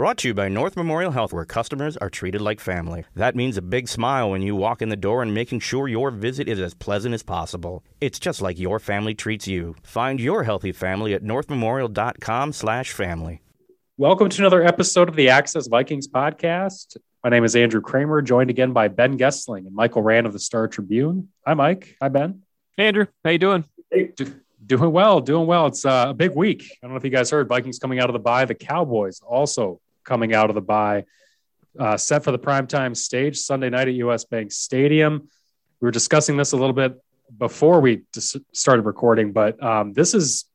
Brought to you by North Memorial Health, where customers are treated like family. That means a big smile when you walk in the door and making sure your visit is as pleasant as possible. It's just like your family treats you. Find your healthy family at northmemorial.com/family. Welcome to another episode of the Access Vikings podcast. My name is Andrew Krammer, joined again by Ben Goessling and Michael Rand of the Star Tribune. Hi, Mike. Hi, Ben. Hey, Andrew. How you doing? Hey. doing well. Doing well. It's uh, a big week. I don't know if you guys heard. Vikings coming out of the bye. The Cowboys also coming out of the bye. Uh, set for the primetime stage Sunday night at US Bank Stadium. We were discussing this a little bit before we dis- started recording, but um, this is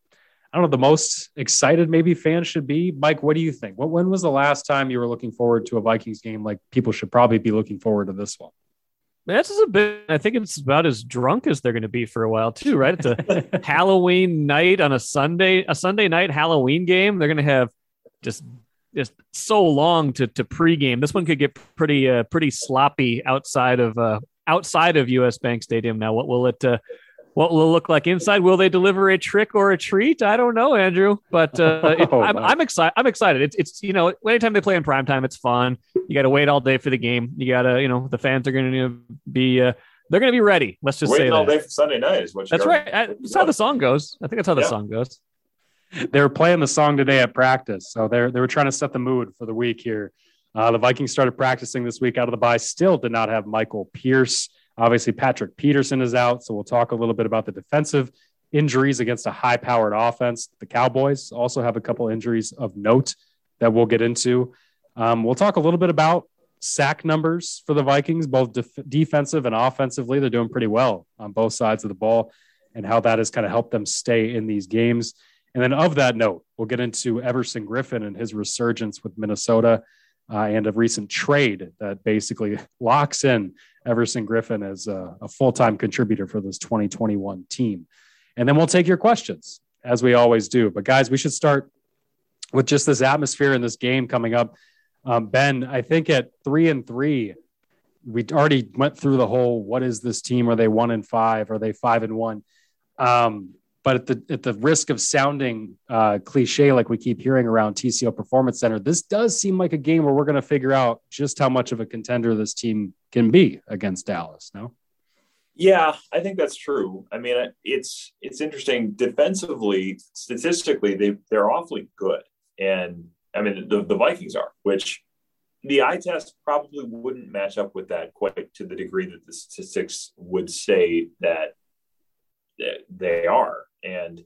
I don't know, the most excited maybe fans should be. Mike, what do you think? What, when was the last time you were looking forward to a Vikings game like people should probably be looking forward to this one? This is a bit, I think it's about as drunk as they're going to be for a while, too, right? It's a Halloween night on a Sunday, a Sunday night Halloween game. They're going to have just just so long to to pregame. This one could get pretty uh, pretty sloppy outside of uh, outside of US Bank Stadium. Now, what will it uh, what will it look like inside? Will they deliver a trick or a treat? I don't know, Andrew, but uh, it, oh, I'm, I'm excited. I'm excited. It's, it's, you know, anytime they play in prime time, it's fun. You got to wait all day for the game. You got to, you know, the fans are going to be, uh, they're going to be ready. Let's just Waiting say all that. day for Sunday night is what. That's right. That's how the song goes. I think that's how the yeah. song goes. They were playing the song today at practice, so they they were trying to set the mood for the week here. Uh, the Vikings started practicing this week out of the bye. Still did not have Michael Pierce. Obviously, Patrick Peterson is out. So we'll talk a little bit about the defensive injuries against a high powered offense. The Cowboys also have a couple injuries of note that we'll get into. Um, we'll talk a little bit about sack numbers for the Vikings, both def- defensive and offensively. They're doing pretty well on both sides of the ball and how that has kind of helped them stay in these games. And then, of that note, we'll get into Everson Griffen and his resurgence with Minnesota uh, and a recent trade that basically locks in Everson Griffen as a, a full time contributor for this 2021 team. And then we'll take your questions as we always do. But guys, we should start with just this atmosphere in this game coming up. Um, ben, I think at three and three, we already went through the whole what is this team? Are they one and five? Are they five and one? Um, but at the at the risk of sounding uh, cliche, like we keep hearing around TCO Performance Center, this does seem like a game where we're going to figure out just how much of a contender this team can be against Dallas. No. Yeah, I think that's true. I mean, it's it's interesting defensively. Statistically, they they're awfully good, and I mean the, the Vikings are, which the eye test probably wouldn't match up with that quite to the degree that the statistics would say that they are. And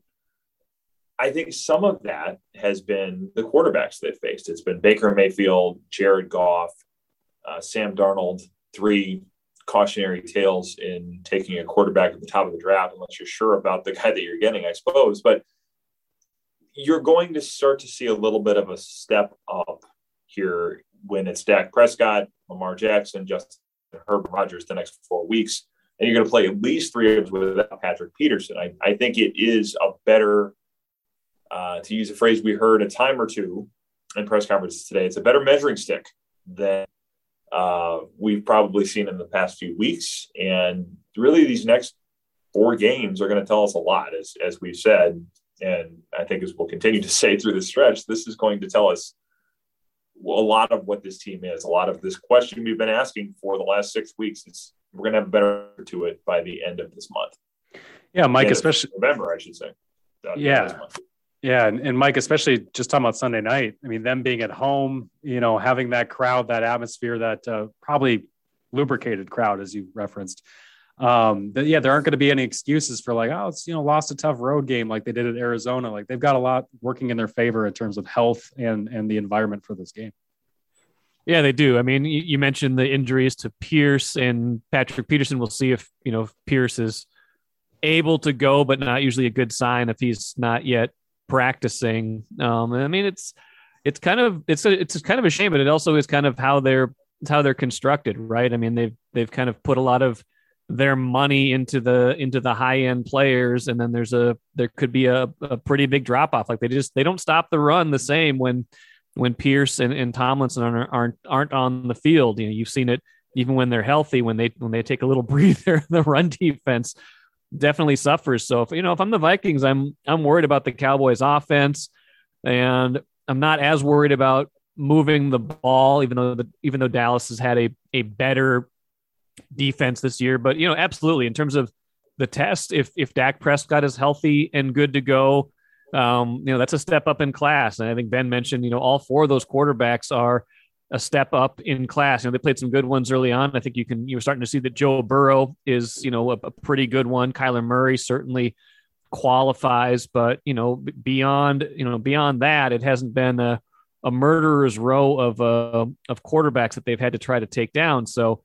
I think some of that has been the quarterbacks they've faced. It's been Baker Mayfield, Jared Goff, uh, Sam Darnold, three cautionary tales in taking a quarterback at the top of the draft, unless you're sure about the guy that you're getting, I suppose. But you're going to start to see a little bit of a step up here when it's Dak Prescott, Lamar Jackson, Justin Herbert Rodgers the next four weeks and you're going to play at least three them without Patrick Peterson. I, I think it is a better, uh, to use a phrase we heard a time or two in press conferences today, it's a better measuring stick than uh, we've probably seen in the past few weeks. And really, these next four games are going to tell us a lot, as, as we've said. And I think as we'll continue to say through the stretch, this is going to tell us a lot of what this team is. A lot of this question we've been asking for the last six weeks is we're going to have better to it by the end of this month. Yeah, Mike, especially November, I should say. Yeah. Yeah, and, and Mike, especially just talking about Sunday night. I mean, them being at home, you know, having that crowd, that atmosphere, that uh, probably lubricated crowd, as you referenced. Um, that, yeah, there aren't going to be any excuses for like, oh, it's you know, lost a tough road game like they did at Arizona. Like they've got a lot working in their favor in terms of health and and the environment for this game. Yeah, they do. I mean, you, mentioned the injuries to Pierce and Patrick Peterson. We'll see if you know if Pierce is able to go, but not usually a good sign if he's not yet practicing. Um, I mean, it's it's kind of it's a, it's kind of a shame, but it also is kind of how they're how they're constructed, right? I mean, they've they've kind of put a lot of their money into the into the high end players, and then there's a there could be a, a pretty big drop off. Like they just they don't stop the run the same when when Pierce and, and Tomlinson aren't, aren't aren't on the field. You know, you've seen it even when they're healthy. When they when they take a little breather, the run defense definitely suffers. So if you know if I'm the Vikings, I'm I'm worried about the Cowboys offense, and I'm not as worried about moving the ball, even though the, even though Dallas has had a a better defense this year. But you know, absolutely in terms of the test, if if Dak Prescott is healthy and good to go, um, you know that's a step up in class. And I think Ben mentioned, you know, all four of those quarterbacks are a step up in class. You know, they played some good ones early on. I think you can you're starting to see that Joe Burrow is, you know, a, a pretty good one. Kyler Murray certainly qualifies, but you know, beyond you know beyond that, it hasn't been a, a murderer's row of uh, of quarterbacks that they've had to try to take down. So,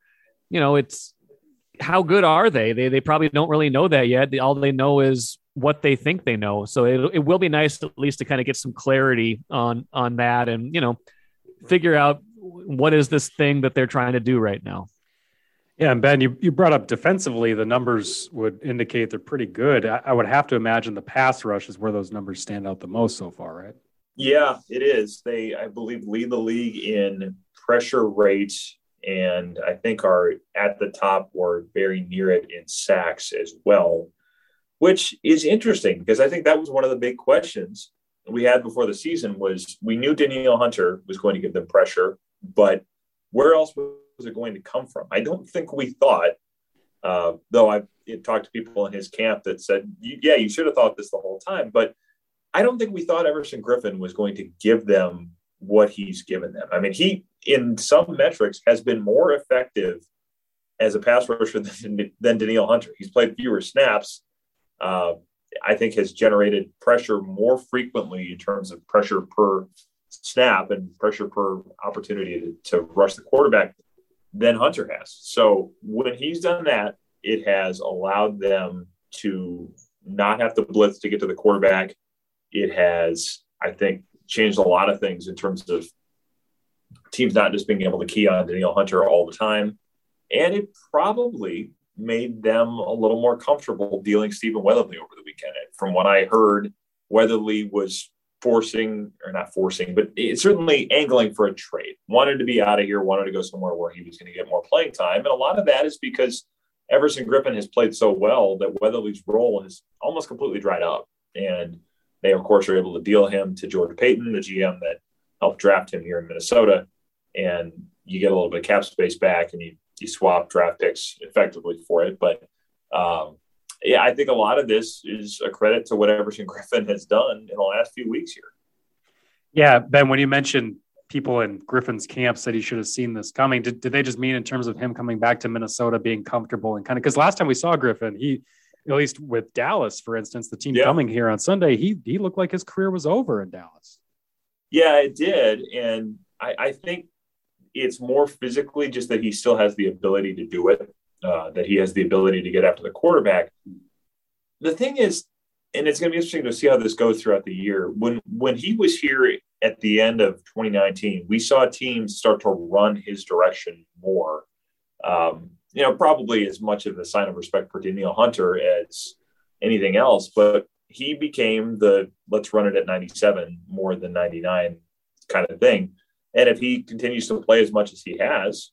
you know, it's how good are they? They they probably don't really know that yet. All they know is what they think they know. So it, it will be nice at least to kind of get some clarity on on that, and you know, figure out what is this thing that they're trying to do right now. Yeah, and Ben, you, you brought up defensively, the numbers would indicate they're pretty good. I, I, would have to imagine the pass rush is where those numbers stand out the most so far, right? Yeah, it is. They, I believe, lead the league in pressure rate, and I think are at the top or very near it in sacks as well, which is interesting because I think that was one of the big questions we had before the season was we knew Danielle Hunter was going to give them pressure, but where else was it going to come from? I don't think we thought, uh, though I talked to people in his camp that said, yeah, you should have thought this the whole time. But I don't think we thought Everson Griffen was going to give them what he's given them. I mean, he, in some metrics, has been more effective as a pass rusher than, than Hunter. He's played fewer snaps. Uh, I think has generated pressure more frequently in terms of pressure per snap and pressure per opportunity to, to rush the quarterback than Hunter has. So when he's done that, it has allowed them to not have to blitz to get to the quarterback. It has, I think, changed a lot of things in terms of teams not just being able to key on Danielle Hunter all the time. And it probably made them a little more comfortable dealing Stephen Weatherly over the weekend. From what I heard, Weatherly was forcing or not forcing, but certainly angling for a trade. Wanted to be out of here, wanted to go somewhere where he was going to get more playing time. And a lot of that is because Everson Griffen has played so well that Weatherly's role has almost completely dried up. And they, of course, are able to deal him to George Paton, the GM that helped draft him here in Minnesota. And you get a little bit of cap space back and you, you swap draft picks effectively for it. But um, yeah, I think a lot of this is a credit to what Everson Griffen has done in the last few weeks here. Yeah, Ben, when you mentioned people in Griffen's camp said he should have seen this coming, did, did they just mean in terms of him coming back to Minnesota, being comfortable and kind of because last time we saw Griffen, he at least with Dallas, for instance, the team yeah. coming here on Sunday, he he looked like his career was over in Dallas. Yeah, it did, and I, I think it's more physically just that he still has the ability to do it uh, that he has the ability to get after the quarterback. The thing is, and it's going to be interesting to see how this goes throughout the year. When when he was here at the end of 2019, we saw teams start to run his direction more. Um, you know, probably as much of a sign of respect for Danielle Hunter as anything else, but he became the let's run it at 97 more than 99 kind of thing. And if he continues to play as much as he has,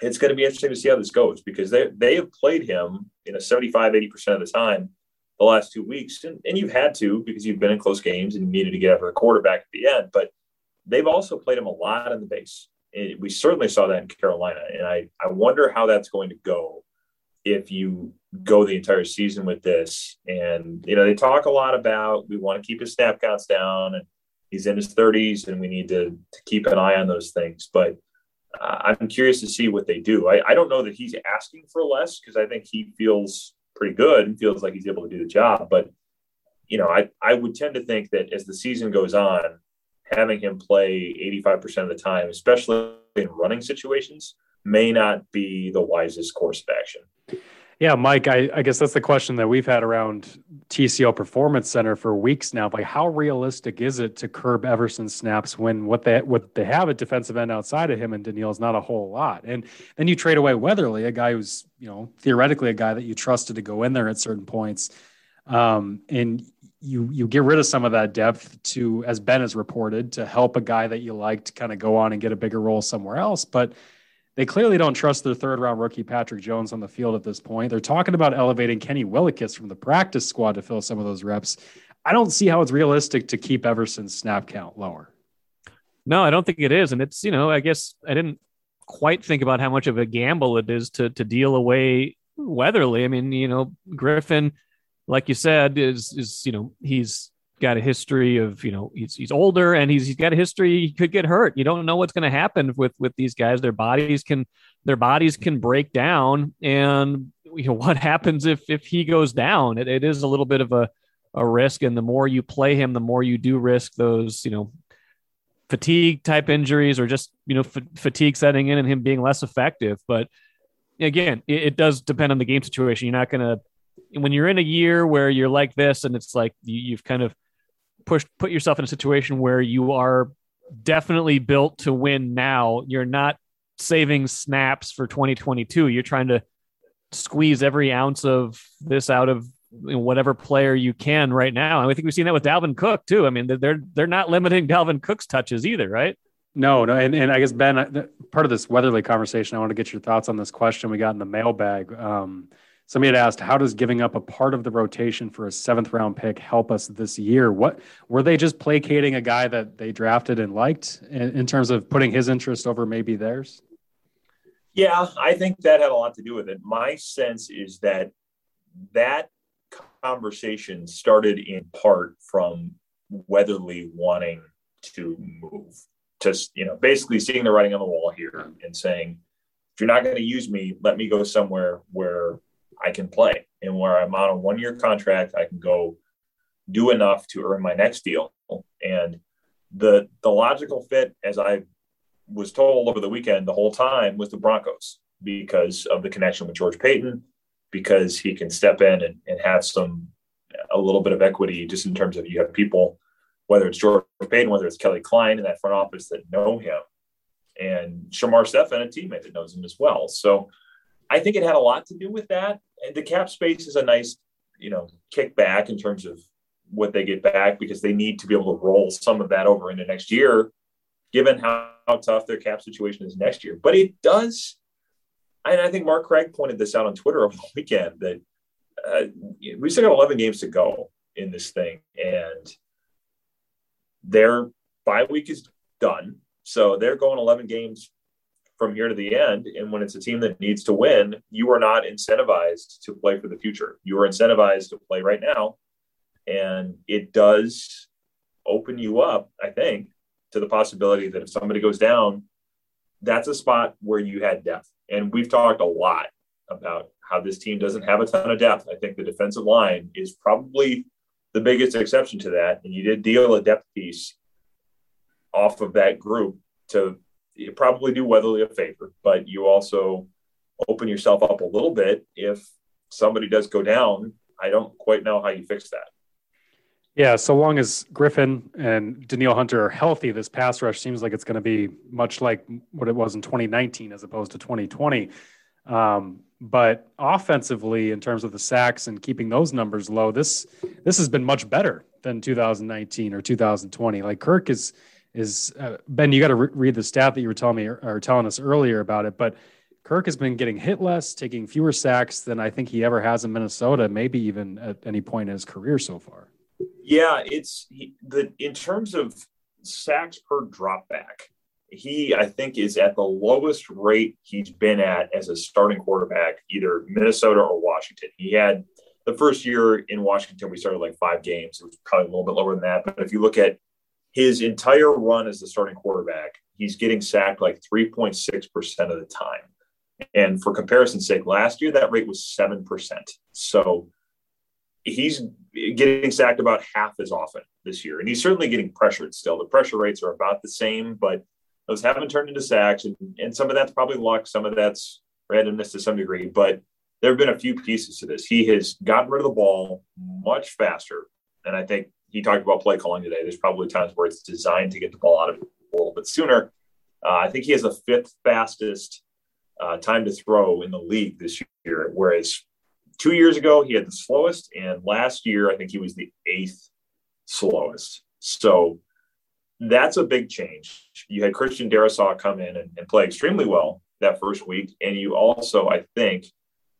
it's going to be interesting to see how this goes because they, they have played him in a 75, 80% of the time the last two weeks. And, and you've had to because you've been in close games and you needed to get after the quarterback at the end. But they've also played him a lot in the base. And we certainly saw that in Carolina. And I, I wonder how that's going to go if you go the entire season with this. And, you know, they talk a lot about we want to keep his snap counts down and he's in his 30s and we need to, to keep an eye on those things. But uh, I'm curious to see what they do. I, I don't know that he's asking for less because I think he feels pretty good and feels like he's able to do the job. But you know, I I would tend to think that as the season goes on, having him play 85% of the time, especially in running situations, may not be the wisest course of action. Yeah, Mike, I, I, guess that's the question that we've had around TCO Performance Center for weeks now. Like, how realistic is it to curb Everson snaps when what they what they have at defensive end outside of him and Danielle is not a whole lot? And then you trade away Weatherly, a guy who's you know theoretically a guy that you trusted to go in there at certain points, um, and you you get rid of some of that depth to, as Ben has reported, to help a guy that you liked kind of go on and get a bigger role somewhere else, but they clearly don't trust their third round rookie Patrick Jones on the field at this point. They're talking about elevating Kenny Willekes from the practice squad to fill some of those reps. I don't see how it's realistic to keep Everson's snap count lower. No, I don't think it is. And it's, you know, I guess I didn't quite think about how much of a gamble it is to to deal away Weatherly. I mean, you know, Griffen, like you said, is is, you know, he's got a history of, you know, he's he's older and he's he's got a history he could get hurt. You don't know what's going to happen with with these guys. Their bodies can their bodies can break down and you know what happens if if he goes down. It, it is a little bit of a a risk and the more you play him the more you do risk those you know fatigue type injuries or just you know f- fatigue setting in and him being less effective but again it, it does depend on the game situation you're not going to when you're in a year where you're like this and it's like you, you've kind of pushed put yourself in a situation where you are definitely built to win now you're not saving snaps for 2022 you're trying to squeeze every ounce of this out of whatever player you can right now. And I think we've seen that with Dalvin Cook too. I mean, they're they're not limiting Dalvin Cook's touches either, right? No, no, and, and I guess Ben, part of this Weatherly conversation, I want to get your thoughts on this question we got in the mailbag. Um, somebody had asked, "How does giving up a part of the rotation for a seventh round pick help us this year?" What were they just placating a guy that they drafted and liked in, in terms of putting his interest over maybe theirs? Yeah, I think that had a lot to do with it. My sense is that that conversation started in part from Weatherly wanting to move, just you know, basically seeing the writing on the wall here and saying, if you're not going to use me, let me go somewhere where I can play and where I'm on a one year contract, I can go do enough to earn my next deal. And the the logical fit, as I was told over the weekend the whole time, was the Broncos because of the connection with George Paton, because he can step in and, and have some a little bit of equity just in terms of you have people, whether it's George Paton, whether it's Kelly Kleine in that front office that know him, and Shamar Stephen, a teammate that knows him as well. So I think it had a lot to do with that. The cap space is a nice, you know, kickback in terms of what they get back because they need to be able to roll some of that over into next year, given how, how tough their cap situation is next year. But it does and I think Mark Craig pointed this out on Twitter over the weekend that uh, we still got 11 games to go in this thing, and their bye week is done. So they're going 11 games from here to the end. And when it's a team that needs to win, you are not incentivized to play for the future. You are incentivized to play right now. And it does open you up, I think, to the possibility that if somebody goes down, that's a spot where you had depth. And we've talked a lot about how this team doesn't have a ton of depth. I think the defensive line is probably the biggest exception to that. And you did deal a depth piece off of that group to probably do Weatherly a favor, but you also open yourself up a little bit if somebody does go down. I don't quite know how you fix that. Yeah, so long as Griffen and Danielle Hunter are healthy, this pass rush seems like it's going to be much like what it was in 2019 as opposed to 2020. Um, but offensively, in terms of the sacks and keeping those numbers low, this this has been much better than 2019 or 2020. Like Kirk is is uh, Ben. You got to re- read the stat that you were telling me or telling us earlier about it, but. Kirk has been getting hit less, taking fewer sacks than I think he ever has in Minnesota, maybe even at any point in his career so far. Yeah, it's the in terms of sacks per dropback, he I think is at the lowest rate he's been at as a starting quarterback, either Minnesota or Washington. He had the first year in Washington, we started like five games. It was probably a little bit lower than that. But if you look at his entire run as the starting quarterback, he's getting sacked like 3.6% of the time. And for comparison's sake, last year that rate was 7%. So he's getting sacked about half as often this year, and he's certainly getting pressured still. The pressure rates are about the same, but those haven't turned into sacks, and, and some of that's probably luck, some of that's randomness to some degree. But there have been a few pieces to this. He has gotten rid of the ball much faster, and I think he talked about play calling today. There's probably times where it's designed to get the ball out of a little bit sooner. Uh, I think he has the fifth fastest uh, time to throw in the league this year, whereas two years ago, he had the slowest, and last year, I think he was the eighth slowest. So that's a big change. You had Christian Darrisaw come in and, and, play extremely well that first week, and you also, I think,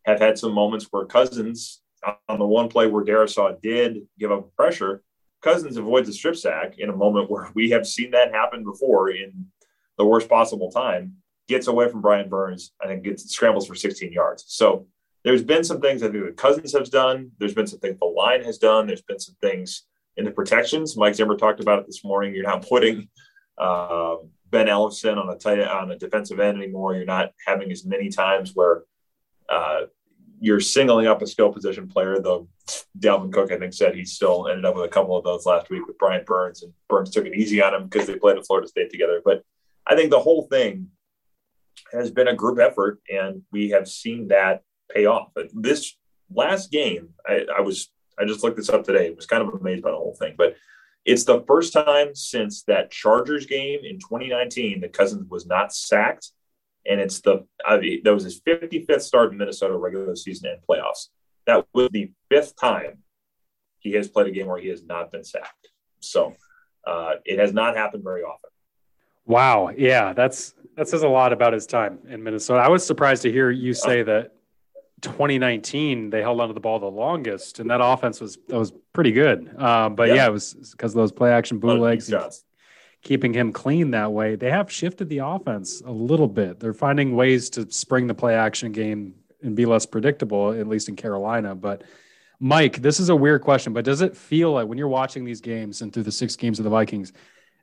have had some moments where Cousins on the one play where Darrisaw did give up pressure, Cousins avoids a strip sack in a moment where we have seen that happen before in the worst possible time, gets away from Brian Burns, I think gets scrambles for 16 yards. So there's been some things I think the Cousins has done. There's been some things the line has done. There's been some things in the protections. Mike Zimmer talked about it this morning. You're not putting uh, Ben Ellefson on a tight on a defensive end anymore. You're not having as many times where uh, you're singling up a skill position player. Though Dalvin Cook, I think, said he still ended up with a couple of those last week with Brian Burns, and Burns took it easy on him because they played at Florida State together. But I think the whole thing has been a group effort, and we have seen that pay off. But this last game, I, I was I just looked this up today. I was kind of amazed by the whole thing, but it's the first time since that Chargers game in 2019 that Cousins was not sacked, and it's the I mean, that was his 55th start in Minnesota regular season and playoffs. That was the fifth time he has played a game where he has not been sacked. So uh, it has not happened very often. Wow, yeah, that's that says a lot about his time in Minnesota. I was surprised to hear you say that 2019 they held onto the ball the longest, and that offense was that was pretty good. Uh, but yeah. yeah. it was because of those play action bootlegs, keeping him clean that way. They have shifted the offense a little bit. They're finding ways to spring the play action game and be less predictable, at least in Carolina. But Mike, this is a weird question, but does it feel like when you're watching these games and through the six games of the Vikings?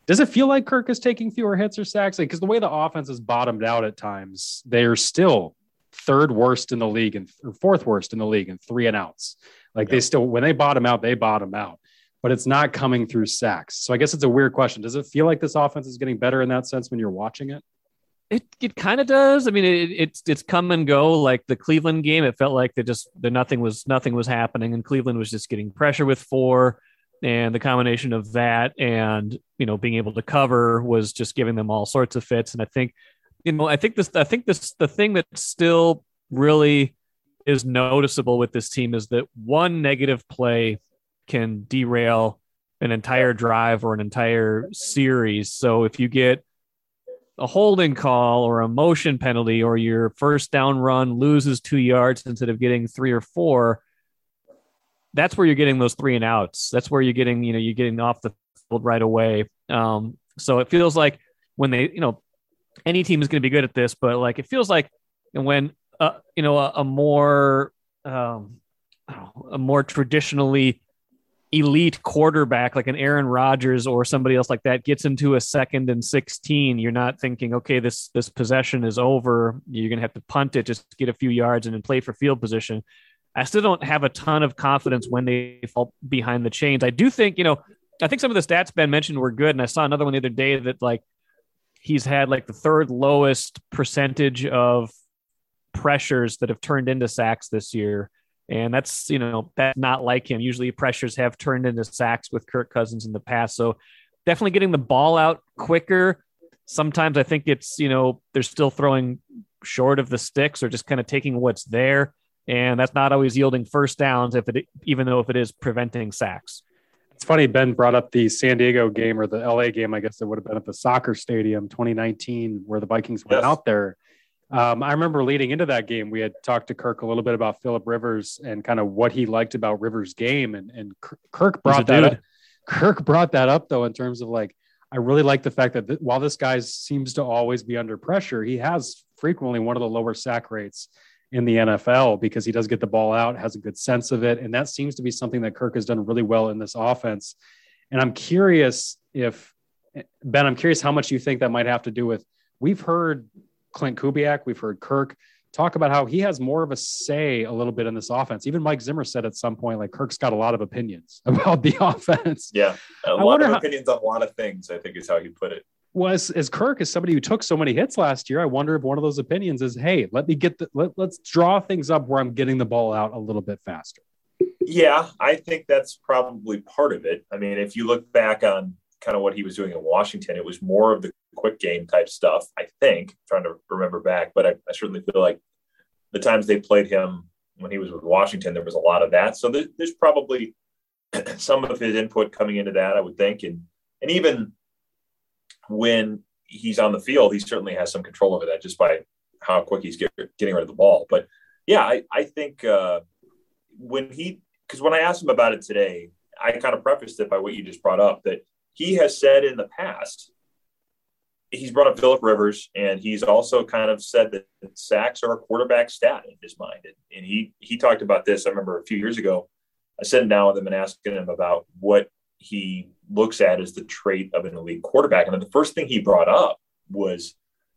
Does it feel like Kirk is taking fewer hits or sacks? Because like, the way the offense is bottomed out at times, they're still third worst in the league and or fourth worst in the league and three and outs. Like yep. they still, when they bottom out, they bottom out, but it's not coming through sacks. So I guess it's a weird question. Does it feel like this offense is getting better in that sense when you're watching it? It it kind of does. I mean, it, it's it's come and go. Like the Cleveland game, it felt like that just that nothing was nothing was happening, and Cleveland was just getting pressure with four and the combination of that and you know being able to cover was just giving them all sorts of fits and i think you know i think this i think this the thing that still really is noticeable with this team is that one negative play can derail an entire drive or an entire series so if you get a holding call or a motion penalty or your first down run loses two yards instead of getting three or four that's where you're getting those three and outs. That's where you're getting, you know, you're getting off the field right away. Um, so it feels like when they, you know, any team is going to be good at this, but like it feels like when, uh, you know, a, a more, um, a more traditionally elite quarterback like an Aaron Rodgers or somebody else like that gets into a second and 16, you're not thinking, okay, this this possession is over. You're gonna have to punt it, just get a few yards and then play for field position. I still don't have a ton of confidence when they fall behind the chains. I do think, you know, I think some of the stats Ben mentioned were good. And I saw another one the other day that like he's had like the third lowest percentage of pressures that have turned into sacks this year. And that's, you know, that's not like him. Usually pressures have turned into sacks with Kirk Cousins in the past. So definitely getting the ball out quicker. Sometimes I think it's, you know, they're still throwing short of the sticks or just kind of taking what's there and that's not always yielding first downs if it even though if it is preventing sacks. It's funny Ben brought up the San Diego game or the LA game. I guess it would have been at the soccer stadium 2019 where the Vikings went yes. out there. Um, I remember leading into that game, we had talked to Kirk a little bit about Philip Rivers and kind of what he liked about Rivers' game, and and Kirk brought that up. Kirk brought that up though in terms of like I really like the fact that th- while this guy seems to always be under pressure, he has frequently one of the lower sack rates in the NFL because he does get the ball out, has a good sense of it. And that seems to be something that Kirk has done really well in this offense. And I'm curious if, Ben, I'm curious how much you think that might have to do with. We've heard Klint Kubiak, we've heard Kirk talk about how he has more of a say a little bit in this offense. Even Mike Zimmer said at some point, like Kirk's got a lot of opinions about the offense. Yeah, a I lot of how, opinions on a lot of things. I think is how he put it was as Kirk as somebody who took so many hits last year, I wonder if one of those opinions is, hey, let me get the let, let's draw things up where I'm getting the ball out a little bit faster. Yeah, I think that's probably part of it. I mean, if you look back on kind of what he was doing in Washington, it was more of the quick game type stuff, I think. Trying to remember back, but I, I certainly feel like the times they played him when he was with Washington, there was a lot of that. So there's, there's probably some of his input coming into that, I would think. And and even when he's on the field, he certainly has some control over that just by how quick he's get, getting rid of the ball. But yeah, I, I think uh, when he, because when I asked him about it today, I kind of prefaced it by what you just brought up that he has said in the past, he's brought up Philip Rivers, and he's also kind of said that sacks are a quarterback stat in his mind. And he he talked about this. I remember a few years ago, I sat down with him and asking him about what he looks at as the trait of an elite quarterback. And the first thing he brought up was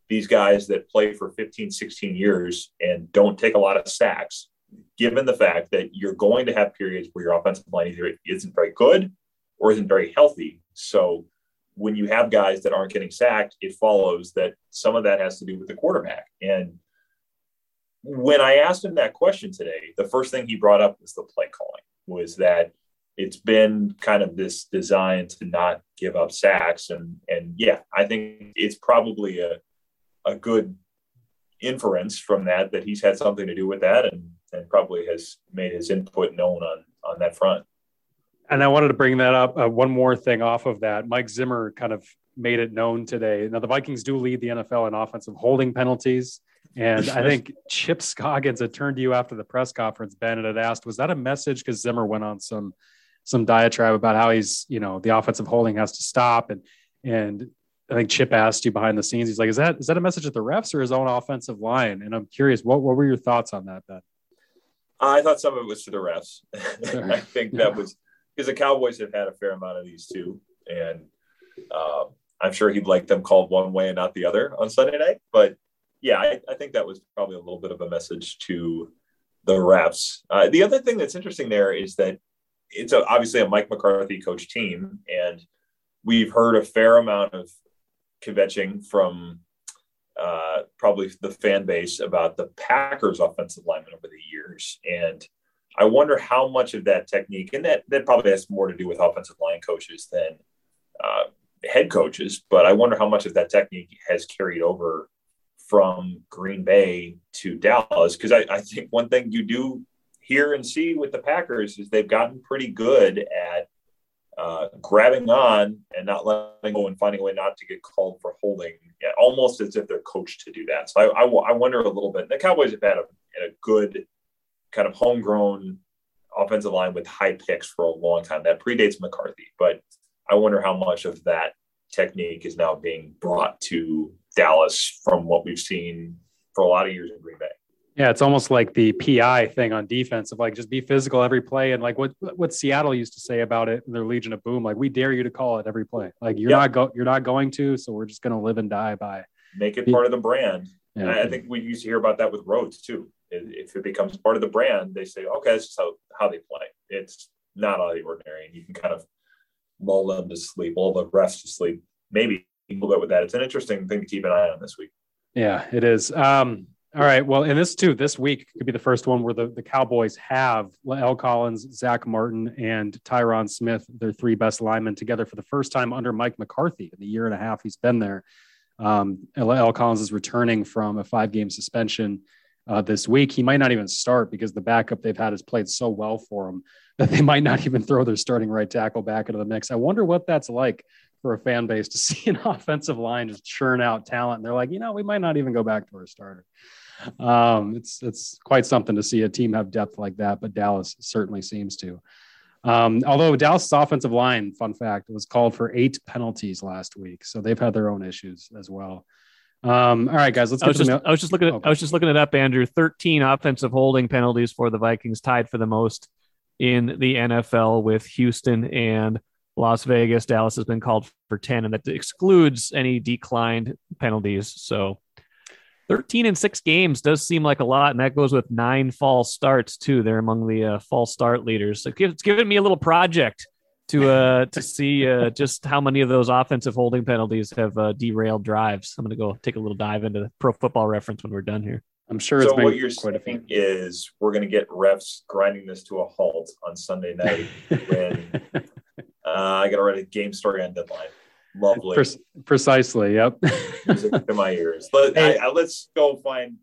these guys that play for 15, 16 years and don't take a lot of sacks, given the fact that you're going to have periods where your offensive line either isn't very good or isn't very healthy. So when you have guys that aren't getting sacked, it follows that some of that has to do with the quarterback. And when I asked him that question today, the first thing he brought up was the play calling, was that it's been kind of this design to not give up sacks. And and yeah, I think it's probably a a good inference from that that he's had something to do with that and and probably has made his input known on on that front. And I wanted to bring that up. Uh, one more thing off of that, Mike Zimmer kind of made it known today. Now the Vikings do lead the NFL in offensive holding penalties. And I think Chip Scoggins had turned to you after the press conference, Ben, and had asked, was that a message? Because Zimmer went on some some diatribe about how he's, you know, the offensive holding has to stop. And and I think Chip asked you behind the scenes. He's like, "Is that is that a message at the refs or his own offensive line?" And I'm curious, what what were your thoughts on that, Ben? I thought some of it was to the refs. I think that was because the Cowboys have had a fair amount of these too, and uh, I'm sure he'd like them called one way and not the other on Sunday night. But yeah, I, I think that was probably a little bit of a message to the refs. Uh, the other thing that's interesting there is that it's a, obviously a Mike McCarthy coach team, and we've heard a fair amount of kvetching from uh, probably the fan base about the Packers offensive linemen over the years. And I wonder how much of that technique, and that, that probably has more to do with offensive line coaches than uh, head coaches, but I wonder how much of that technique has carried over from Green Bay to Dallas. Because I, I think one thing you do hear and see with the Packers is they've gotten pretty good at uh, grabbing on and not letting go and finding a way not to get called for holding, yeah, almost as if they're coached to do that. So I, I, I wonder a little bit. The Cowboys have had a, a, good kind of homegrown offensive line with high picks for a long time. That predates McCarthy, but I wonder how much of that technique is now being brought to Dallas from what we've seen for a lot of years in Green Bay. Yeah, it's almost like the PI thing on defense of like just be physical every play and like what what Seattle used to say about it in their Legion of Boom, like we dare you to call it every play. Like you're yep. not go you're not going to, so we're just going to live and die by. Make it part of the brand. Yeah. I think we used to hear about that with Rhodes too. If it becomes part of the brand, they say, okay, this is how, how they play. It's not out of the ordinary, and you can kind of lull them to sleep, lull the refs to sleep. Maybe a little bit with that. It's an interesting thing to keep an eye on this week. Yeah, it is. Um, all right. Well, and this too, this week could be the first one where the, the Cowboys have L. Collins, Zack Martin, and Tyron Smith, their three best linemen, together for the first time under Mike McCarthy in the year and a half he's been there. Um, L. Collins is returning from a five game suspension uh, this week. He might not even start because the backup they've had has played so well for him that they might not even throw their starting right tackle back into the mix. I wonder what that's like for a fan base to see an offensive line just churn out talent. And they're like, you know, we might not even go back to our starter um, it's it's quite something to see a team have depth like that, but Dallas certainly seems to. Um, although Dallas' offensive line, fun fact, was called for eight penalties last week, so they've had their own issues as well. Um, all right, guys, let's. I was, just, I was just looking at. Oh, I was just looking it up, Andrew. Thirteen offensive holding penalties for the Vikings, tied for the most in the NFL with Houston and Las Vegas. Dallas has been called for ten, and that excludes any declined penalties. So 13 and six games does seem like a lot, and that goes with nine false starts too. They're among the uh, false start leaders. So it's given me a little project to uh to see uh, just how many of those offensive holding penalties have uh, derailed drives. I'm going to go take a little dive into Pro Football Reference when we're done here. I'm sure. So what you're saying is we're going to get refs grinding this to a halt on Sunday night when uh, I got to write a game story on deadline. Lovely. Pre- precisely. Yep. Music to my ears. Let, hey. I, I, let's go find.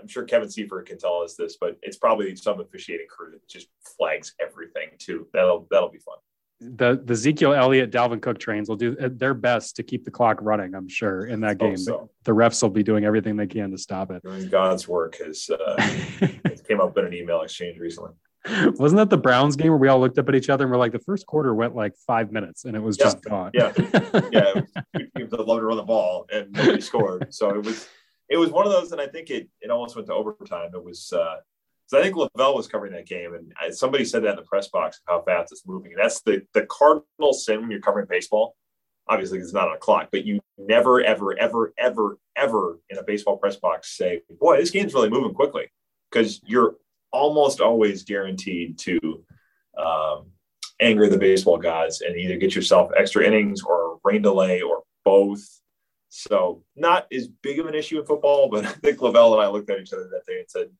I'm sure Kevin Seifert can tell us this, but it's probably some officiating crew that just flags everything too. That'll that'll be fun. The the Ezekiel Elliott, Dalvin Cook trains will do their best to keep the clock running. I'm sure in that game, so. the refs will be doing everything they can to stop it. Doing God's work has uh, came up in an email exchange recently. Wasn't that the Browns game where we all looked up at each other and we're like, the first quarter went like five minutes and it was Yeah. just gone. Yeah. yeah, it was two teams that love to run the ball and nobody scored. So it was it was one of those, and I think it it almost went to overtime. It was uh so I think Lavelle was covering that game, and I, somebody said that in the press box how fast it's moving. And that's the the cardinal sin when you're covering baseball. Obviously, it's not on a clock, but you never, ever, ever, ever, ever in a baseball press box say, "Boy, this game's really moving quickly," because you're almost always guaranteed to um, anger the baseball gods and either get yourself extra innings or rain delay or both. So not as big of an issue in football, but I think Lavelle and I looked at each other that day and said,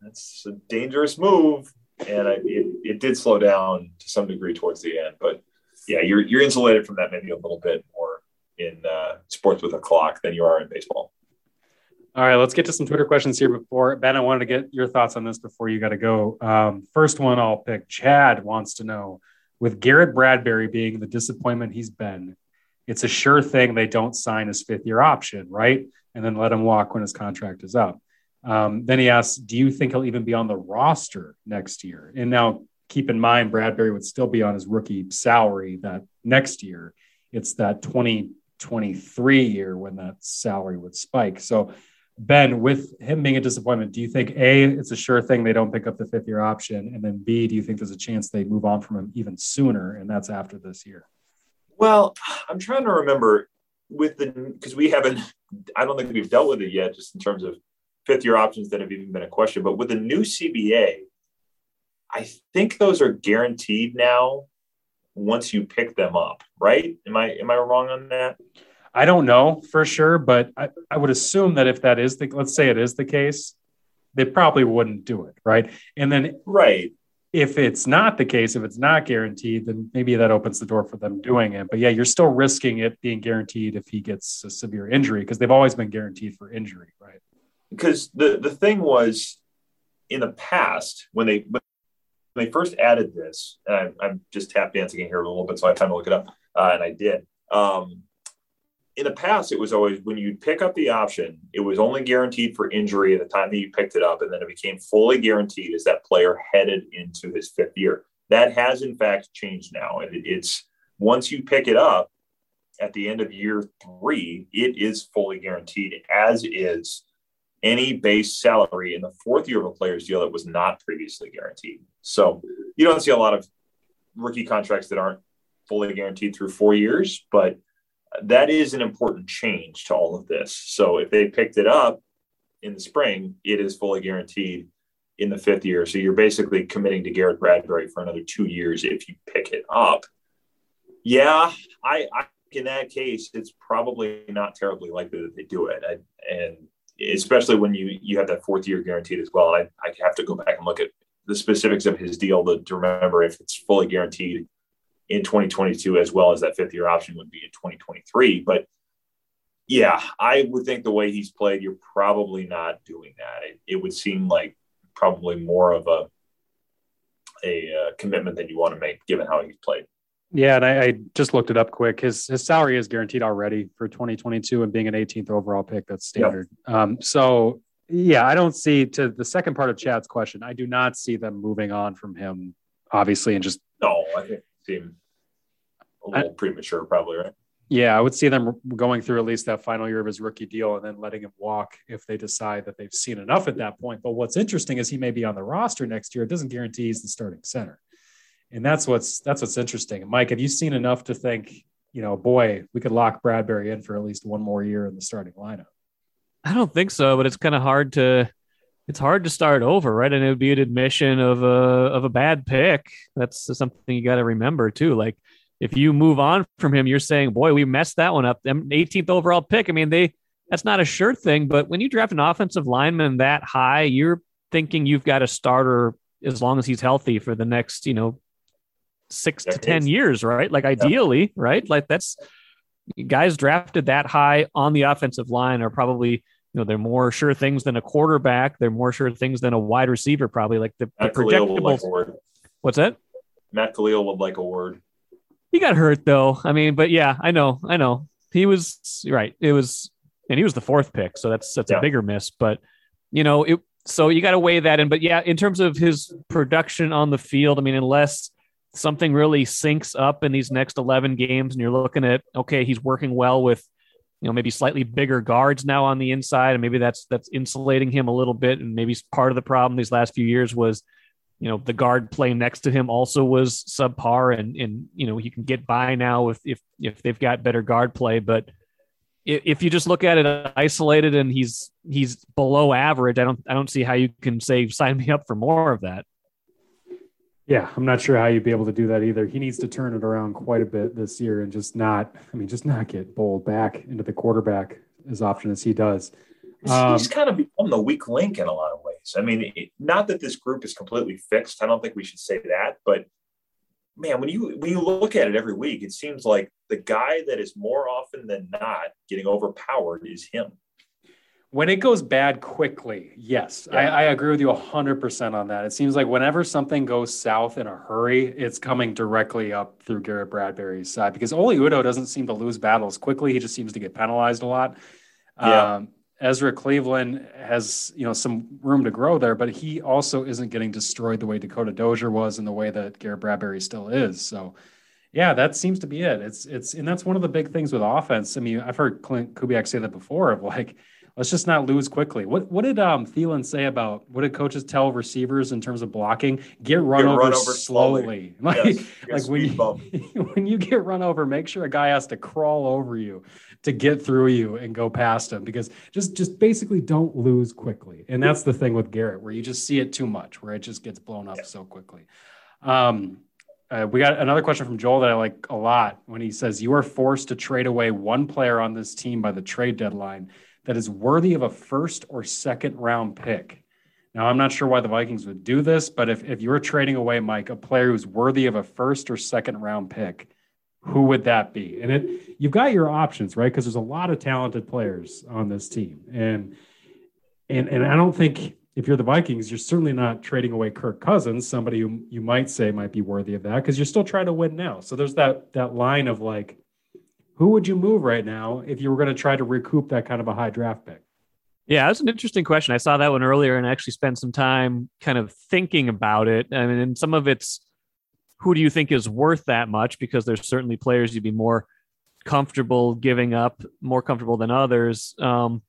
"That's a dangerous move," and I, it it did slow down to some degree towards the end. But yeah, you're you're insulated from that maybe a little bit more in uh, sports with a clock than you are in baseball. All right, let's get to some Twitter questions here before Ben. I wanted to get your thoughts on this before you got to go. Um, first one I'll pick. Chad wants to know with Garrett Bradbury being the disappointment he's been, it's a sure thing they don't sign his fifth year option, right? And then let him walk when his contract is up. Um, then he asks, Do you think he'll even be on the roster next year? And now keep in mind, Bradbury would still be on his rookie salary that next year. It's that 2023 year when that salary would spike. So, Ben, with him being a disappointment, do you think A, it's a sure thing they don't pick up the fifth year option? And then B, do you think there's a chance they move on from him even sooner? And that's after this year. Well, I'm trying to remember with the because we haven't. I don't think we've dealt with it yet, just in terms of fifth year options that have even been a question. But with the new CBA, I think those are guaranteed now once you pick them up, right? Am I am I wrong on that? I don't know for sure, but I, I would assume that if that is the, let's say it is the case, they probably wouldn't do it. Right. And then Right. if it's not the case, if it's not guaranteed, then maybe that opens the door for them doing it. But yeah, you're still risking it being guaranteed if he gets a severe injury because they've always been guaranteed for injury. Right. Because the the thing was in the past when they when they first added this, and I'm, I'm just tap dancing in here a little bit, so I have time to look it up, uh, and I did. Um, in the past, it was always when you pick up the option, it was only guaranteed for injury at the time that you picked it up, and then it became fully guaranteed as that player headed into his fifth year. That has in fact changed now, and it, it's once you pick it up at the end of year three, it is fully guaranteed, as is any base salary in the fourth year of a player's deal that was not previously guaranteed. So you don't see a lot of rookie contracts that aren't fully guaranteed through four years, but that is an important change to all of this. So if they picked it up in the spring, it is fully guaranteed in the fifth year. So you're basically committing to Garrett Bradbury for another two years if you pick it up. Yeah, I, I in that case, it's probably not terribly likely that they do it, I, and especially when you you have that fourth year guaranteed as well. I, I have to go back and look at the specifics of his deal to, to remember if it's fully guaranteed in 2022 as well as that fifth year option would be in 2023. But yeah, I would think the way he's played, you're probably not doing that. It, it would seem like probably more of a a uh, commitment that you want to make given how he's played. Yeah, and I, I just looked it up quick. His his salary is guaranteed already for 2022, and being an 18th overall pick, that's standard. Um, so yeah, I don't see to the second part of Chad's question. I do not see them moving on from him, obviously, and just No, I think it seemed a little premature, probably, right? yeah, I would see them going through at least that final year of his rookie deal and then letting him walk if they decide that they've seen enough at that point. But what's interesting is he may be on the roster next year. It doesn't guarantee he's the starting center. And that's what's that's what's interesting. Mike, have you seen enough to think, you know, boy, we could lock Bradbury in for at least one more year in the starting lineup? I don't think so, but it's kind of hard to it's hard to start over, right? And it would be an admission of a of a bad pick. That's something you got to remember too. Like if you move on from him, you're saying, "Boy, we messed that one up." Them 18th overall pick. I mean, they that's not a sure thing, but when you draft an offensive lineman that high, you're thinking you've got a starter as long as he's healthy for the next, you know, six to ten years, right? Like ideally, right? Like that's guys drafted that high on the offensive line are probably you know they're more sure things than a quarterback. They're more sure things than a wide receiver. Probably like the, the Matt would like word. What's that? Matt Kalil would like a word. He got hurt though. I mean, but yeah, I know, I know. He was right. It was, and he was the fourth pick, so that's that's Yeah. a bigger miss. But you know, it so you got to weigh that in. But yeah, in terms of his production on the field, I mean, unless something really syncs up in these next 11 games and you're looking at, okay, he's working well with, you know, maybe slightly bigger guards now on the inside. And maybe that's, that's insulating him a little bit. And maybe part of the problem these last few years was, you know, the guard playing next to him also was subpar and, and, you know, he can get by now if, if, if they've got better guard play, but if you just look at it isolated and he's he's below average, I don't I don't see how you can say sign me up for more of that. Yeah, I'm not sure how you'd be able to do that either. He needs to turn it around quite a bit this year and just not, I mean, just not get bowled back into the quarterback as often as he does. Um, he's kind of become the weak link in a lot of ways. I mean, it, not that this group is completely fixed. I don't think we should say that, but man, when you when you look at it every week, it seems like the guy that is more often than not getting overpowered is him. When it goes bad quickly, yes, yeah. I, I, agree with you 100% on that. It seems like whenever something goes south in a hurry, it's coming directly up through Garrett Bradbury's side because Oli Udoh doesn't seem to lose battles quickly. He just seems to get penalized a lot. Yeah. Um, Ezra Cleveland has you know some room to grow there, but he also isn't getting destroyed the way Dakota Dozier was and the way that Garrett Bradbury still is. So, yeah, that seems to be it. It's it's and that's one of the big things with offense. I mean, I've heard Klint Kubiak say that before of like let's just not lose quickly. What what did um Thielen say about what did coaches tell receivers in terms of blocking? Get run, get over, run over, slowly. slowly. Like yes, like when you, when you get run over, make sure a guy has to crawl over you to get through you and go past him because just just basically don't lose quickly. And that's the thing with Garrett where you just see it too much where it just gets blown up yeah. so quickly. Um uh, we got another question from Joel that I like a lot when he says, You are forced to trade away one player on this team by the trade deadline that is worthy of a first or second round pick. Now, I'm not sure why the Vikings would do this, but if, if you're trading away, Mike, a player who's worthy of a first or second round pick, who would that be? And it you've got your options, right? Because there's a lot of talented players on this team. And and and I don't think if you're the Vikings, you're certainly not trading away Kirk Cousins, somebody who you might say might be worthy of that, because you're still trying to win now. So there's that that line of like who would you move right now if you were going to try to recoup that kind of a high draft pick? Yeah, that's an interesting question. I saw that one earlier and actually spent some time kind of thinking about it. I mean, and some of it's who do you think is worth that much? Because there's certainly players you'd be more comfortable giving up, more comfortable than others. Um,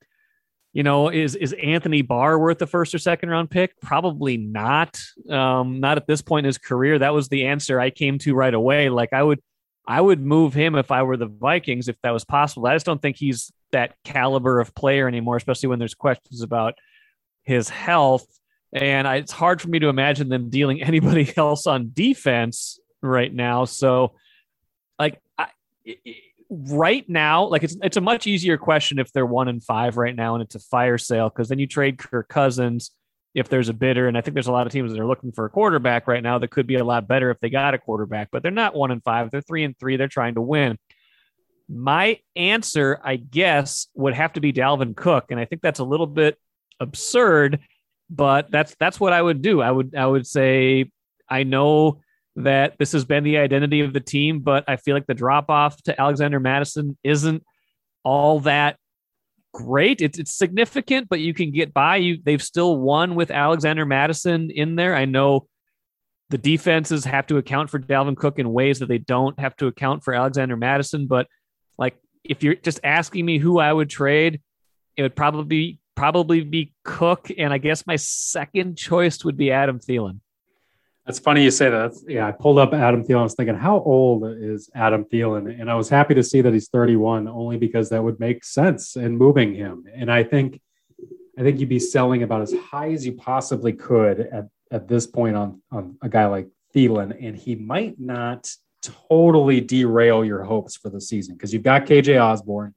you know, is is Anthony Barr worth the first or second round pick? Probably not. Um, not at this point in his career. That was the answer I came to right away. Like I would I would move him if I were the Vikings if that was possible. I just don't think he's that caliber of player anymore, especially when there's questions about his health. And I, it's hard for me to imagine them dealing anybody else on defense right now. So, like, I, right now, like it's it's a much easier question if they're one and five right now and it's a fire sale because then you trade Kirk Cousins if there's a bidder. And I think there's a lot of teams that are looking for a quarterback right now that could be a lot better if they got a quarterback, but they're not one and five. They're three and three. They're trying to win. My answer, I guess, would have to be Dalvin Cook. And I think that's a little bit absurd, but that's that's what I would do. I would I would say I know that this has been the identity of the team, but I feel like the drop off to Alexander Mattison isn't all that great. It's it's significant, but you can get by. You they've still won with Alexander Mattison in there. I know the defenses have to account for Dalvin Cook in ways that they don't have to account for Alexander Mattison. But like if you're just asking me who I would trade, it would probably probably be Cook, and I guess my second choice would be Adam Thielen. That's funny you say that. yeah, I pulled up Adam Thielen. I was thinking, how old is Adam Thielen? And I was happy to see that he's 31, only because that would make sense in moving him. And I think, I think you'd be selling about as high as you possibly could at, at this point on on a guy like Thielen, and he might not totally derail your hopes for the season because you've got KJ Osborn,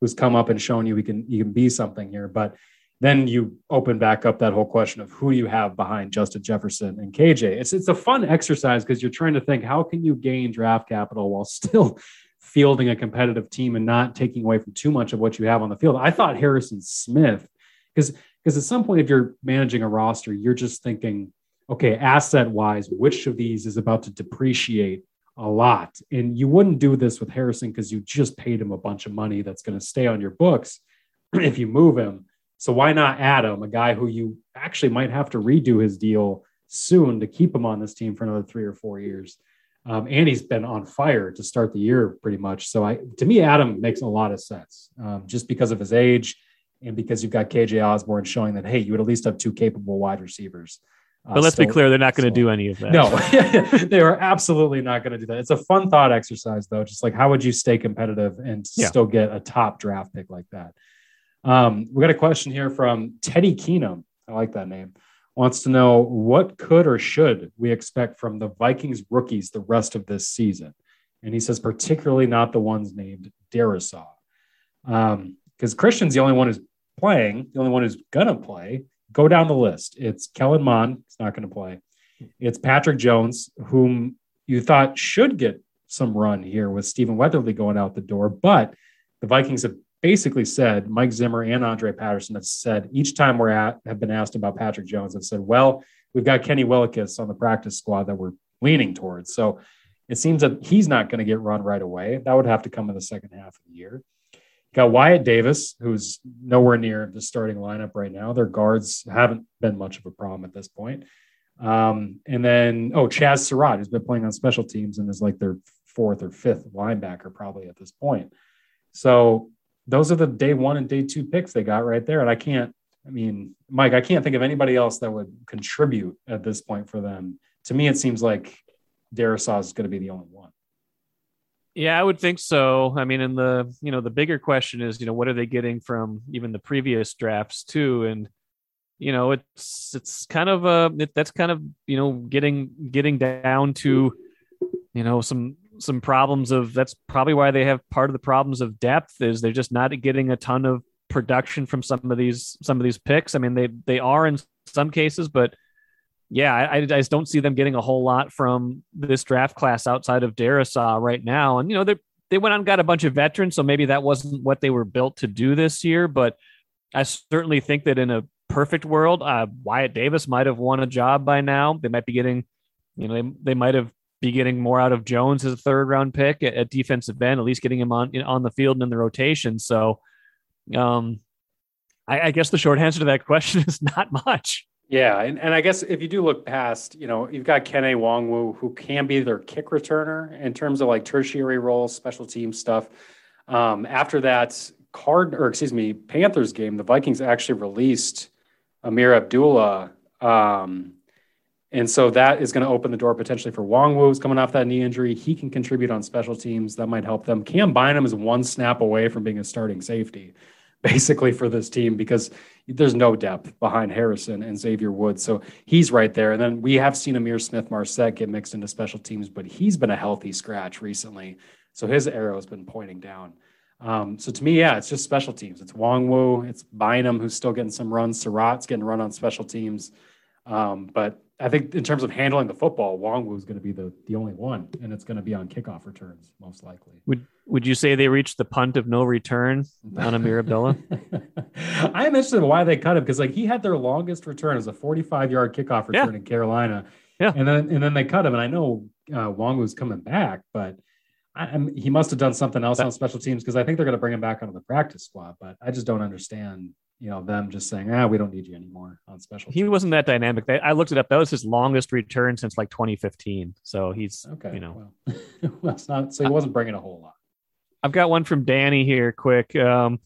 who's come up and shown you he can you can be something here, but then you open back up that whole question of who you have behind Justin Jefferson and KJ. It's it's a fun exercise because you're trying to think how can you gain draft capital while still fielding a competitive team and not taking away from too much of what you have on the field. I thought Harrison Smith because because at some point if you're managing a roster, you're just thinking, okay, asset wise, which of these is about to depreciate a lot? And you wouldn't do this with Harrison because you just paid him a bunch of money that's going to stay on your books if you move him So why not Adam, a guy who you actually might have to redo his deal soon to keep him on this team for another three or four years? Um, and he's been on fire to start the year pretty much. So I, to me, Adam makes a lot of sense um, just because of his age and because you've got KJ Osborn showing that hey, you would at least have two capable wide receivers. Uh, but let's be clear, they're not going to do any of that. No, they are absolutely not going to do that. It's a fun thought exercise, though. Just like how would you stay competitive and yeah. still get a top draft pick like that? Um, we got a question here from Teddy Keenum. I like that name wants to know what could or should we expect from the Vikings rookies the rest of this season? And he says, particularly not the ones named Darrisaw. Because um, Christian's the only one who's playing, the only one who's going to play. Go down the list. It's Kellen Mond, it's not going to play. It's Patrick Jones, whom you thought should get some run here with Stephen Weatherly going out the door, but the Vikings have basically said Mike Zimmer and Andre Patterson have said each time we're at have been asked about Patrick Jones have said, well, we've got Kenny Willekes on the practice squad that we're leaning towards. So it seems that he's not going to get run right away. That would have to come in the second half of the year. Got Wyatt Davis, who's nowhere near the starting lineup right now. Their guards haven't been much of a problem at this point. Um, and then, oh, Chaz Surratt, who's been playing on special teams and is like their fourth or fifth linebacker probably at this point. So those are the day one and day two picks they got right there. And I can't, I mean, Mike, I can't think of anybody else that would contribute at this point for them. To me, it seems like Darrisaw is going to be the only one. Yeah, I would think so. I mean, and the you know the bigger question is, you know, what are they getting from even the previous drafts too? And you know, it's it's kind of a it, that's kind of you know getting getting down to you know some some problems of that's probably why they have part of the problems of depth is they're just not getting a ton of production from some of these some of these picks. I mean, they they are in some cases, but yeah, I, I just don't see them getting a whole lot from this draft class outside of Darrisaw right now. And you know, they they went on got a bunch of veterans, so maybe that wasn't what they were built to do this year. But I certainly think that in a perfect world, uh, Wyatt Davis might have won a job by now. They might be getting, you know, they, they might have be getting more out of Jones as a third round pick at, at defensive end, at least getting him on on the field and in the rotation. So, um, I, I guess the short answer to that question is not much. Yeah, and, and I guess if you do look past, you know, you've got Kene Nwangwu, who can be their kick returner in terms of like tertiary roles, special team stuff. Um, after that card or excuse me, Panthers game, the Vikings actually released Ameer Abdullah um, and so that is going to open the door potentially for Nwangwu, who's coming off that knee injury. He can contribute on special teams. That might help them. Cam Bynum is one snap away from being a starting safety, basically, for this team because there's no depth behind Harrison and Xavier Woods. So he's right there. And then we have seen Ihmir Smith Marsette get mixed into special teams, but he's been a healthy scratch recently. So his arrow has been pointing down. Um, so to me, yeah, it's just special teams. It's Wong Nwangwu, it's Bynum, who's still getting some runs. Surratt's getting run on special teams. Um, but I think in terms of handling the football, Nwangwu is going to be the the only one, and it's going to be on kickoff returns most likely. Would Would you say they reached the punt of no return on Ameer Abdullah? I am interested in why they cut him because like he had their longest return as a 45 yard kickoff return yeah. in Carolina, yeah, and then and then they cut him, and I know uh, was coming back, but. I, he must have done something else that, on special teams because I think they're going to bring him back onto the practice squad. But I just don't understand you know them just saying ah we don't need you anymore on special he wasn't that dynamic. I looked it up. That was his longest return since like 2015 so he's okay you know. well, it's not so he wasn't bringing a whole lot. I've got one from danny here quick. Um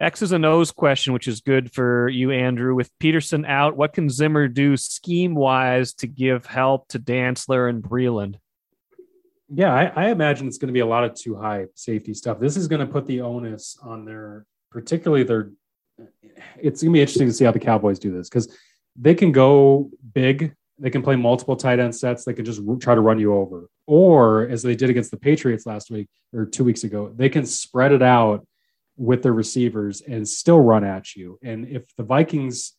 x's and o's question which is good for you andrew. With peterson out what can zimmer do scheme wise to give help to dantzler and breeland yeah I, I imagine it's going to be a lot of two high safety stuff. This is going to put the onus on their particularly their it's gonna be interesting to see how the Cowboys do this because they can go big. They can play multiple tight end sets. They can just try to run you over, or as they did against the Patriots last week or two weeks ago, they can spread it out with their receivers and still run at you. And if the Vikings,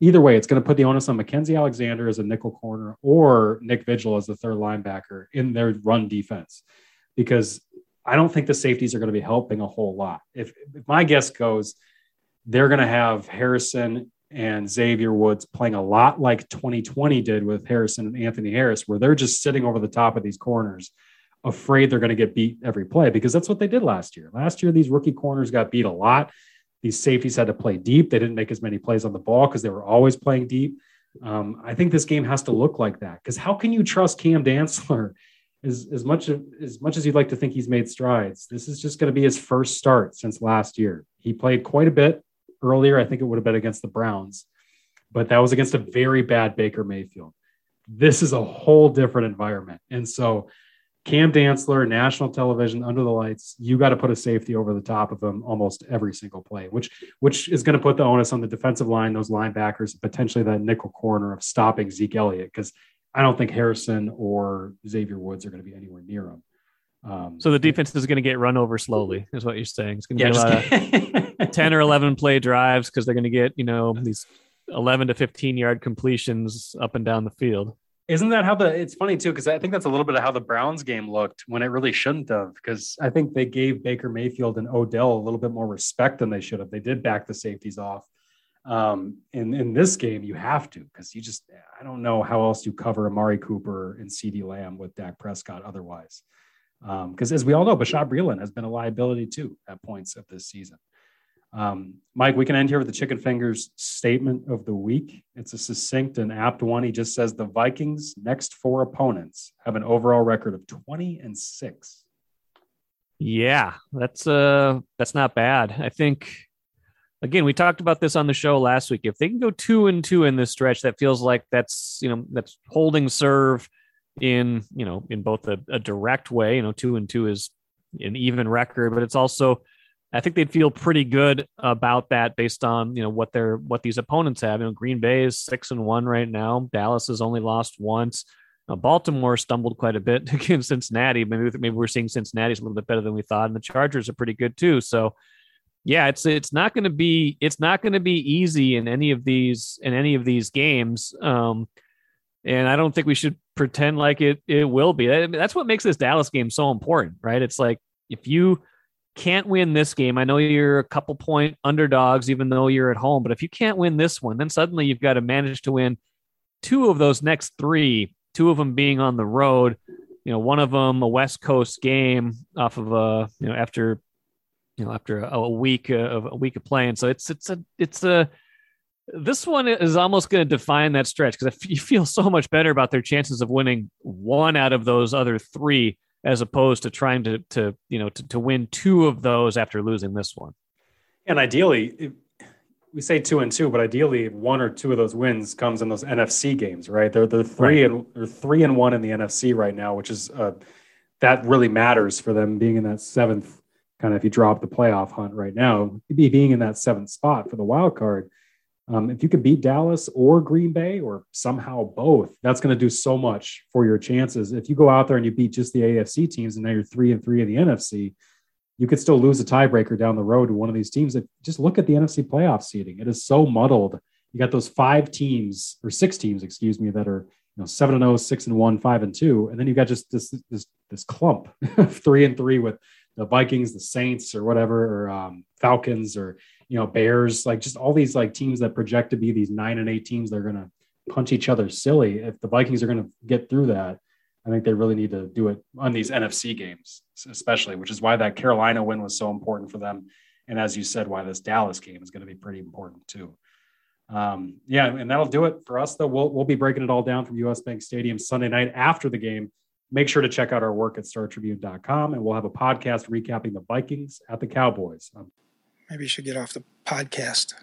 either way, it's going to put the onus on Mackensie Alexander as a nickel corner or Nick Vigil as the third linebacker in their run defense, because I don't think the safeties are going to be helping a whole lot. If, if my guess goes they're going to have Harrison and Xavier Woods playing a lot like 2020 did with Harrison and Anthony Harris, where they're just sitting over the top of these corners, afraid they're going to get beat every play because that's what they did last year. Last year, these rookie corners got beat a lot. These safeties had to play deep. They didn't make as many plays on the ball because they were always playing deep. Um, I think this game has to look like that because how can you trust Cam Dantzler as, as much as much as you'd like to think he's made strides? This is just going to be his first start since last year. He played quite a bit earlier. I think it would have been against the Browns, but that was against a very bad Baker Mayfield. This is a whole different environment, and so Cam Dantzler, national television, under the lights. You got to put a safety over the top of him almost every single play, which which is going to put the onus on the defensive line, those linebackers, potentially that nickel corner of stopping Zeke Elliott, because I don't think Harrison or Xavier Woods are going to be anywhere near him. Um, so the defense is going to get run over slowly, is what you're saying. It's going to be a lot of ten or eleven play drives because they're going to get you know these eleven to fifteen yard completions up and down the field. Isn't that how the? It's funny too because I think that's a little bit of how the Browns game looked when it really shouldn't have. Because I think they gave Baker Mayfield and Odell a little bit more respect than they should have. They did back the safeties off. Um, in in this game, you have to because you just I don't know how else you cover Amari Cooper and CeeDee Lamb with Dak Prescott otherwise. Because um, as we all know, Bashaud Breeland has been a liability too at points of this season. Um, Mike, we can end here with the chicken fingers statement of the week. It's a succinct and apt one. He just says the Vikings' next four opponents have an overall record of 20 and six. Yeah, that's uh that's not bad. I think again, we talked about this on the show last week. If they can go two and two in this stretch, that feels like that's you know that's holding serve in you know in both a, a direct way. You know, two and two is an even record, but it's also I think they'd feel pretty good about that based on you know what they're what these opponents have. You know, Green Bay is six and one right now. Dallas has only lost once. Uh, Baltimore stumbled quite a bit against Cincinnati. Maybe maybe we're seeing Cincinnati's a little bit better than we thought, and the Chargers are pretty good too. So, yeah, it's it's not going to be it's not going to be easy in any of these in any of these games. Um, and I don't think we should pretend like it it will be. That's what makes this Dallas game so important, right? It's like if you can't win this game, I know you're a couple point underdogs, even though you're at home. But if you can't win this one, then suddenly you've got to manage to win two of those next three, two of them being on the road. You know, one of them a West Coast game off of a you know after you know after a, week of a week of playing. So it's it's a it's a this one is almost going to define that stretch because you feel so much better about their chances of winning one out of those other three as opposed to trying to to you know to, to win two of those after losing this one. And ideally, we say two and two, but ideally one or two of those wins comes in those NFC games, right? They're they're three right. and they're three and one in the NFC right now, which is uh, that really matters for them being in that seventh kind of if you drop the playoff hunt right now, being in that seventh spot for the wild card um, if you could beat Dallas or Green Bay or somehow both, that's going to do so much for your chances. If you go out there and you beat just the AFC teams and now you're three and three in the NFC, you could still lose a tiebreaker down the road to one of these teams. That just look at the NFC playoff seeding; it is so muddled. You got those five teams or six teams, excuse me, that are you know seven and zero, six and one, five and two, and then you got just this this this clump of three and three with the Vikings, the Saints, or whatever, or um, Falcons, or you know, Bears, like just all these like teams that project to be these nine and eight teams, they're gonna punch each other silly. If the Vikings are gonna get through that, I think they really need to do it on these NFC games, especially, which is why that Carolina win was so important for them. And as you said, why this Dallas game is going to be pretty important too. Um, yeah, and that'll do it for us. Though we'll we'll be breaking it all down from US Bank Stadium Sunday night after the game. Make sure to check out our work at StarTribune.com, and we'll have a podcast recapping the Vikings at the Cowboys. Um, Maybe you should get off the podcast.